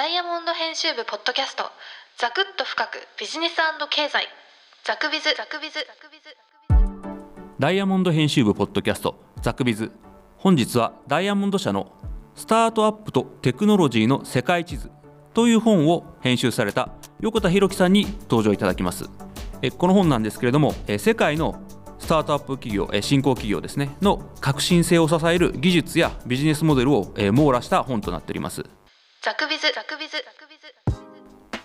ダイヤモンド編集部ポッドキャスト。ザクッと深くビジネス経済。ザクビズ。ザクビズ。ザクビズダイヤモンド編集部ポッドキャスト。ザクビズ。本日はダイヤモンド社のスタートアップとテクノロジーの世界地図。という本を編集された横田博樹さんに登場いただきます。えこの本なんですけれどもえ世界のスタートアップ企業え新興企業ですね。の革新性を支える技術やビジネスモデルをえ網羅した本となっております。ザクビズザクビズザクビズ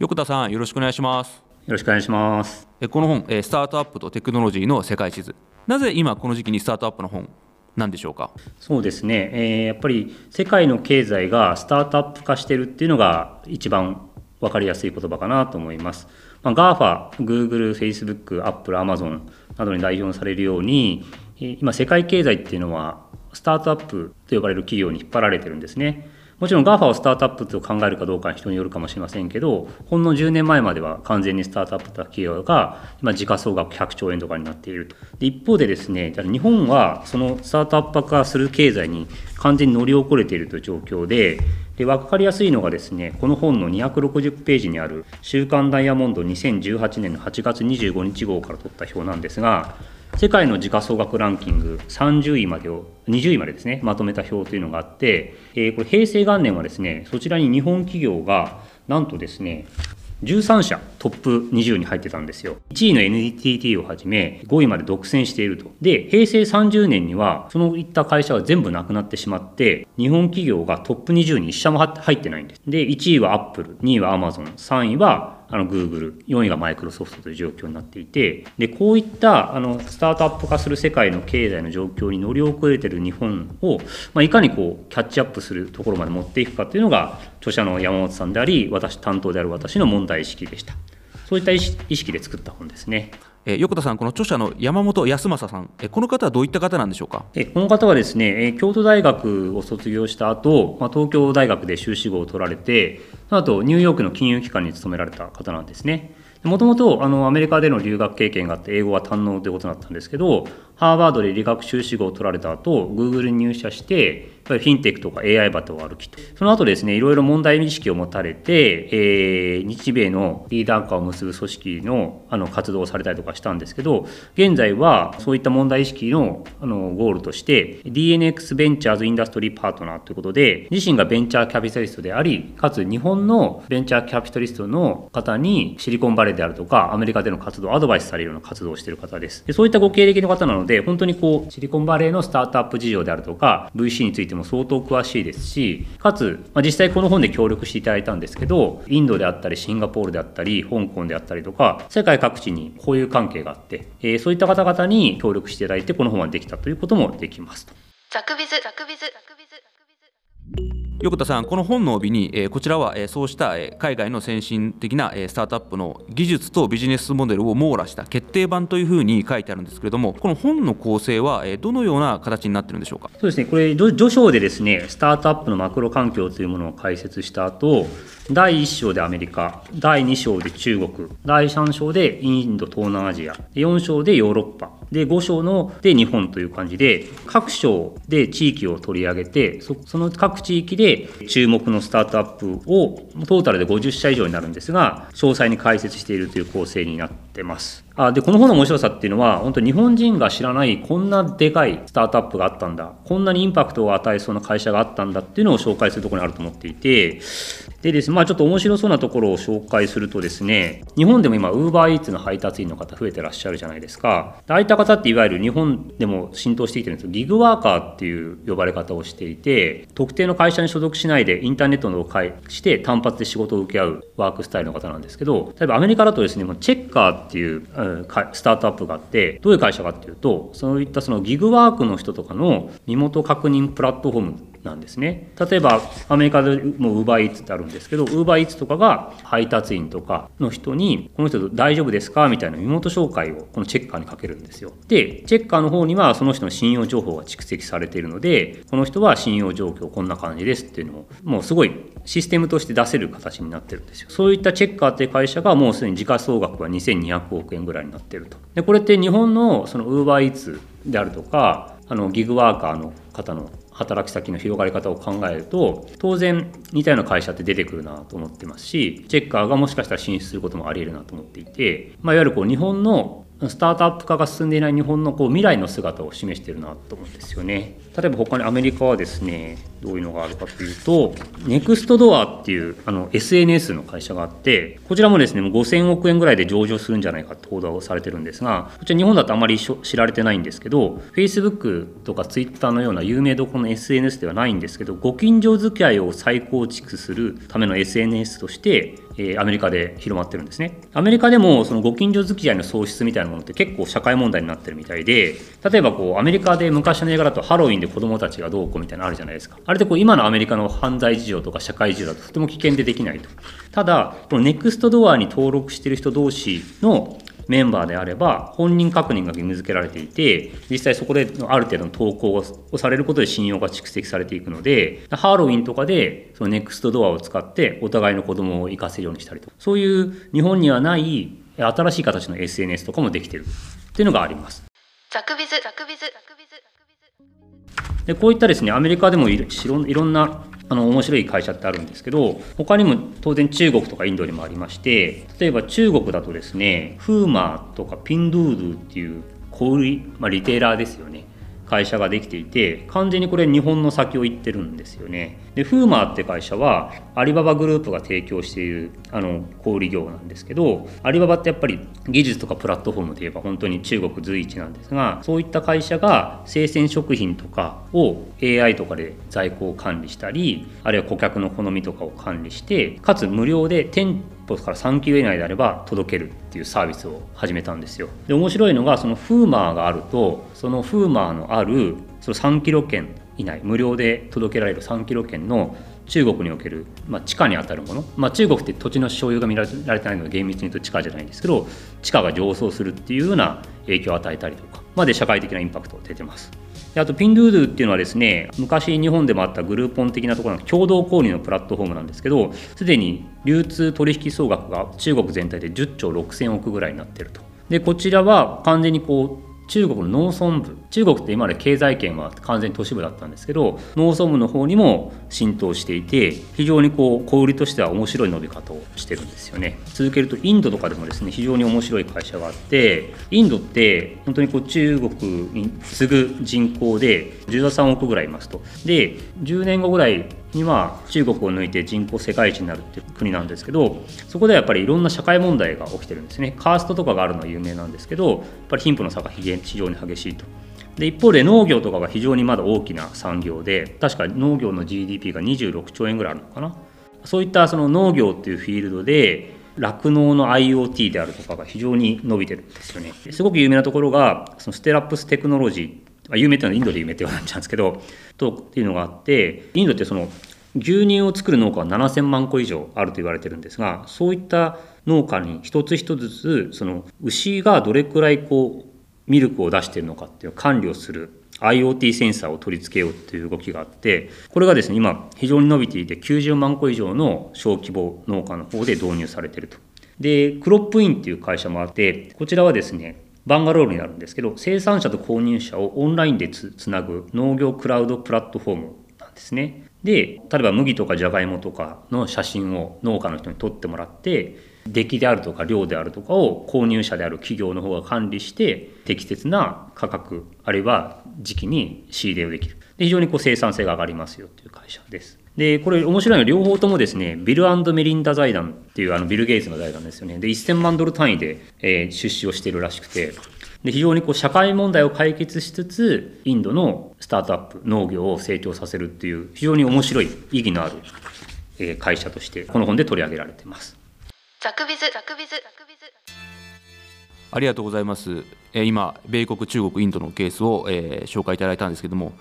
横田さんよろしくお願いしますよろしくお願いします。えこの本えスタートアップとテクノロジーの世界地図なぜ今この時期にスタートアップの本なんでしょうか？そうですね、えーやっぱり世界の経済がスタートアップ化してるっていうのが一番分かりやすい言葉かなと思います。まあ、GAFA、Google、Facebook、Apple、Amazon などに代表されるように、えー今世界経済っていうのはスタートアップと呼ばれる企業に引っ張られてるんですね。もちろん GAFA をスタートアップと考えるかどうかは人によるかもしれませんけど、ほんの10年前までは完全にスタートアップだった企業が、今、時価総額100兆円とかになっていると。で一方でですね、日本はそのスタートアップ化する経済に完全に乗り遅れているという状況で、で分かりやすいのがですね、この本の260ページにある、週刊ダイヤモンド2018年の8月25日号から取った表なんですが、世界の時価総額ランキング30位までを20位までですねまとめた表というのがあって、えこれ平成元年はですねそちらに日本企業がなんとですね13社トップ20に入ってたんですよ。1位の NTT をはじめ5位まで独占していると。で平成30年にはそのいった会社が全部なくなってしまって日本企業がトップ20に1社も入ってないんです。で1位はアップル2位は Amazon3 位はあの Google、4位がマイクロソフトという状況になっていて、でこういったあのスタートアップ化する世界の経済の状況に乗り遅れている日本を、まあ、いかにこうキャッチアップするところまで持っていくかというのが、著者の山本さんであり、私、担当である私の問題意識でした。そういった意識で作った本ですね。えー横田さん、この著者の山本康正さん、えーこの方はどういった方なんでしょうか？えこの方はですね、え京都大学を卒業した後、まあ東京大学で修士号を取られて、その後ニューヨークの金融機関に勤められた方なんですね。もともとアメリカでの留学経験があって英語は堪能ということだったんですけど、ハーバードで理学修士号を取られた後、Google に入社して、フィンテックとか AI バトを歩きと。その後ですね、いろいろ問題意識を持たれて、えー日米のリーダー化を結ぶ組織のあの活動をされたりとかしたんですけど、現在はそういった問題意識のあのゴールとして、DNX ベンチャーズインダストリーパートナーということで、自身がベンチャーキャピタリストであり、かつ日本のベンチャーキャピタリストの方にシリコンバレーであるとか、アメリカでの活動アドバイスされるような活動をしている方です。でそういったご経歴の方なので、本当にこう、シリコンバレーのスタートアップ事情であるとか、VC についても相当詳しいですし、かつ、まあ、実際この本で協力していただいたんですけど、インドであったり、シンガポールであったり、香港であったりとか、世界各地に交友関係があって、えーそういった方々に協力していただいて、この本はできたということもできますと。ザクビズザクビズ横田さん、この本の帯に、えこちらは、えそうした、え海外の先進的な、えスタートアップの技術とビジネスモデルを網羅した決定版というふうに書いてあるんですけれども、この本の構成は、えどのような形になってるんでしょうか？そうですね、これ、序序章でですね、スタートアップのマクロ環境というものを解説した後、第1章でアメリカ、第2章で中国、第3章でインド、東南アジア、4章でヨーロッパ、で5章ので日本という感じで、各章で地域を取り上げて、そその各地域で注目のスタートアップをトータルで50社以上になるんですが、詳細に解説しているという構成になってます。あでこの本の面白さっていうのは、本当、日本人が知らない、こんなでかいスタートアップがあったんだ、こんなにインパクトを与えそうな会社があったんだっていうのを紹介するところにあると思っていて、でですね、まあ、ちょっと面白そうなところを紹介するとですね、日本でも今、ウーバーイーツの配達員の方、増えてらっしゃるじゃないですか。ああいった方って、いわゆる日本でも浸透してきてるんですけど、ギグワーカーっていう呼ばれ方をしていて、特定の会社に所属しないで、インターネットのを介して、単発で仕事を請け合うワークスタイルの方なんですけど、例えばアメリカだとですね、チェッカーっていうスタートアップがあって、どういう会社かっていうと、そういったそのギグワークの人とかの身元確認プラットフォームなんですね。例えばアメリカでもウーバーイーツってあるんですけど、ウーバーイーツとかが配達員とかの人に、この人大丈夫ですか？みたいな身元紹介をこのチェッカーにかけるんですよ。で、チェッカーの方にはその人の信用情報が蓄積されているので、この人は信用状況こんな感じですっていうのを、もうすごいシステムとして出せる形になってるんですよ。そういったチェッカーっていう会社がもうすでに時価総額が2200億円ぐらいになってると。で、これって日本のそのウーバーイーツであるとか、あのギグワーカーの方の働き先の広がり方を考えると当然似たような会社って出てくるなと思ってますしチェッカーがもしかしたら進出することもありえるなと思っていて、まあ、いわゆるこう日本のスタートアップ化が進んでいない日本のこう未来の姿を示してるなと思うんですよね。例えば他にアメリカはですねどういうのがあるかというとネクストドアっていうあの SNS の会社があってこちらもですねもう5000億円ぐらいで上場するんじゃないかって報道されてるんですがこちら日本だとあまり知られてないんですけど Facebook とか Twitter のような有名どころの SNS ではないんですけどご近所付き合いを再構築するための SNS としてえアメリカで広まってるんですね。アメリカでもそのご近所付き合いの喪失みたいなものって結構社会問題になってるみたいで、例えばこうアメリカで昔の映画だとハロウィンで子供たちがどうこうみたいなのあるじゃないですか。あれってこう今のアメリカの犯罪事情とか社会事情だととても危険でできないと。ただ、このネクストドアに登録してる人同士のメンバーであれば本人確認が義務付けられていて実際そこである程度の投稿をされることで信用が蓄積されていくのでハロウィンとかでそのネクストドアを使ってお互いの子供を生かせるようにしたりとそういう日本にはない新しい形の SNS とかもできてる。っていうのがあります。ザクビズ。ザクビズ。ザクビズでこういったですねアメリカでもいろんなあの面白い会社ってあるんですけど他にも当然中国とかインドにもありまして例えば中国だとですねフーマーとかピンドゥードゥっていう小売、まあ、リテーラーですよね。会社ができていて完全にこれ日本の先を行ってるんですよね。でフーマーって会社はアリババグループが提供しているあの小売業なんですけどアリババってやっぱり技術とかプラットフォームで言えば本当に中国随一なんですがそういった会社が生鮮食品とかを AI とかで在庫を管理したりあるいは顧客の好みとかを管理してかつ無料で店舗から3キロ以内であれば届けるっていうサービスを始めたんですよ。で面白いのがそのフーマーがあるとそのフーマーのあるその3キロ圏以内無料で届けられる3キロ圏の中国における、まあ、地下にあたるもの、まあ、中国って土地の所有が見られてないので厳密に言うと地下じゃないんですけど地価が上昇するっていうような影響を与えたりとか。まで社会的なインパクトが出てます。であとピンドゥードゥっていうのはですね昔日本でもあったグルーポン的なところの共同購入のプラットフォームなんですけどすでに流通取引総額が中国全体で10兆6000億ぐらいになってると。でこちらは完全にこう中国の農村部中国って今まで経済圏は完全に都市部だったんですけど農村部の方にも浸透していて非常にこう小売りとしては面白い伸び方をしてるんですよね。続けるとインドとかでもですね非常に面白い会社があってインドって本当にこう中国に次ぐ人口で13億ぐらいいますと。で10年後ぐらいには中国を抜いて人口世界一になるっていう国なんですけどそこではやっぱりいろんな社会問題が起きてるんですね。カーストとかがあるのは有名なんですけどやっぱり貧富の差が非常に激しいと。で一方で農業とかが非常にまだ大きな産業で確か農業の GDP が26兆円ぐらいあるのかな。そういったその農業っていうフィールドで酪農の IoT であるとかが非常に伸びてるんですよね。すごく有名なところがそのステラップステクノロジー有名っていうのはインドで有名って言われちゃうんですけどとっていうのがあってインドってその牛乳を作る農家は7000万個以上あると言われてるんですがそういった農家に一つ一つずつその牛がどれくらいこうミルクを出してるのかっていう管理をする IoT センサーを取り付けようという動きがあってこれがですね今非常に伸びていて90万個以上の小規模農家の方で導入されてると。でクロップインっていう会社もあってこちらはですねバンガロールになるんですけど生産者と購入者をオンラインでつなぐ農業クラウドプラットフォームですね。で例えば麦とかじゃがいもとかの写真を農家の人に撮ってもらって出来であるとか量であるとかを購入者である企業の方が管理して適切な価格あるいは時期に仕入れをできるで非常にこう生産性が上がりますよという会社です。でこれ面白いのは両方ともですねビルメリンダ財団っていうあのビル・ゲイツの財団ですよねで1000万ドル単位で、えー、出資をしてるらしくてで非常にこう社会問題を解決しつつインドのスタートアップ農業を成長させるっていう非常に面白い意義のある、え会社としてこの本で取り上げられています。ザクビズザクビズザクビズありがとうございます。え今米国中国インドのケースを、えー、紹介いただいたんですけども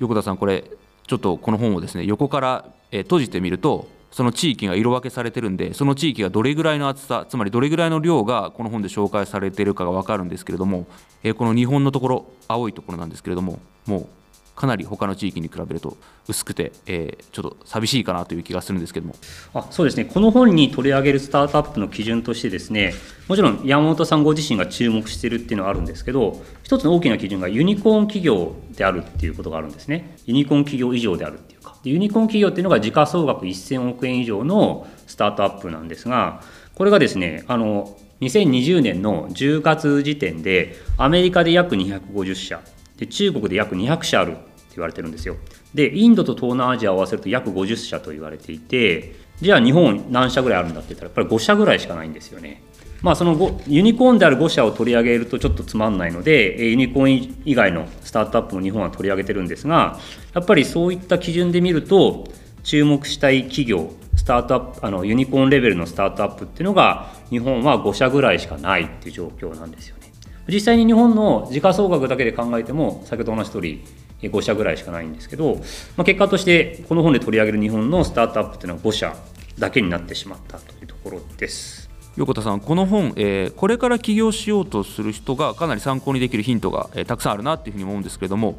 横田さんこれちょっとこの本をですね横から、えー、閉じてみるとその地域が色分けされてるんでその地域がどれぐらいの厚さつまりどれぐらいの量がこの本で紹介されているかが分かるんですけれども、えー、この日本のところ青いところなんですけれどももうかなり他の地域に比べると薄くて、えー、ちょっと寂しいかなという気がするんですけども。あそうですね。この本に取り上げるスタートアップの基準としてですねもちろん山本さんご自身が注目しているっていうのはあるんですけど一つの大きな基準がユニコーン企業であるっていうことがあるんですね。ユニコーン企業以上であるっていうか。ユニコーン企業っていうのが時価総額1000億円以上のスタートアップなんですがこれがですねあの2020年の10月時点でアメリカで約250社。で中国で約200社あるって言われてるんですよ。でインドと東南アジアを合わせると約50社と言われていてじゃあ日本何社ぐらいあるんだって言ったらやっぱり5社ぐらいしかないんですよね。まあそのユニコーンである5社を取り上げるとちょっとつまんないのでユニコーン以外のスタートアップも日本は取り上げてるんですがやっぱりそういった基準で見ると注目したい企業スタートアップあのユニコーンレベルのスタートアップっていうのが日本は5社ぐらいしかないっていう状況なんですよね。実際に日本の時価総額だけで考えても先ほど同じ通り5社ぐらいしかないんですけど、まあ、結果としてこの本で取り上げる日本のスタートアップというのは5社だけになってしまったというところです。横田さん、この本、えー、これから起業しようとする人がかなり参考にできるヒントが、えー、たくさんあるなというふうに思うんですけれども、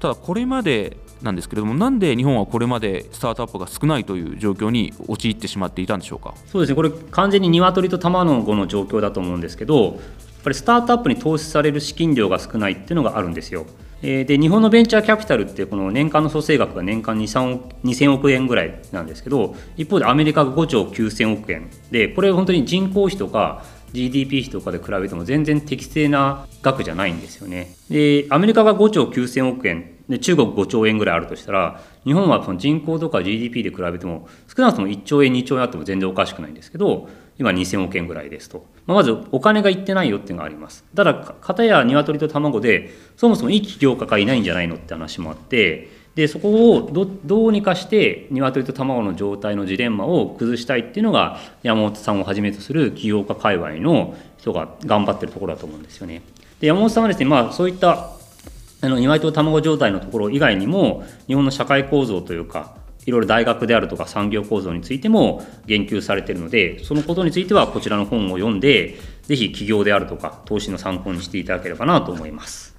ただ、これまでなんですけれども、なんで日本はこれまでスタートアップが少ないという状況に陥ってしまっていたんでしょうか？そうですね、これ、完全に鶏と卵の状況だと思うんですけど、ぱりスタートアップに投資される資金量が少ないっていうのがあるんですよ。で日本のベンチャーキャピタルってこの年間の創生額が年間2000億円ぐらいなんですけど一方でアメリカが5兆9000億円でこれ本当に人口比とか GDP 比とかで比べても全然適正な額じゃないんですよね。でアメリカが5兆9000億円で中国5兆円ぐらいあるとしたら日本はその人口とか GDP で比べても少なくとも1兆円2兆円あっても全然おかしくないんですけど今2000億円ぐらいですと、まあ、まずお金がいってないよっていうのがありますただ片や鶏と卵でそもそもいい起業家がいないんじゃないのって話もあってでそこをどどうにかして鶏と卵の状態のジレンマを崩したいっていうのが山本さんをはじめとする起業家界隈の人が頑張ってるところだと思うんですよね。で山本さんはですね、まあ、そういったあの鶏と卵状態のところ以外にも日本の社会構造というかいろいろ大学であるとか産業構造についても言及されているのでそのことについてはこちらの本を読んでぜひ起業であるとか投資の参考にしていただければなと思います。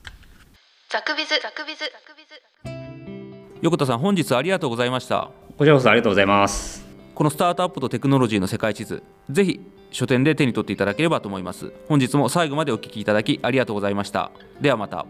ザクビズ。ザクビズ。ザクビズ横田さん本日ありがとうございました。こちらこそありがとうございます。このスタートアップとテクノロジーの世界地図ぜひ書店で手に取っていただければと思います。本日も最後までお聞きいただきありがとうございました。ではまた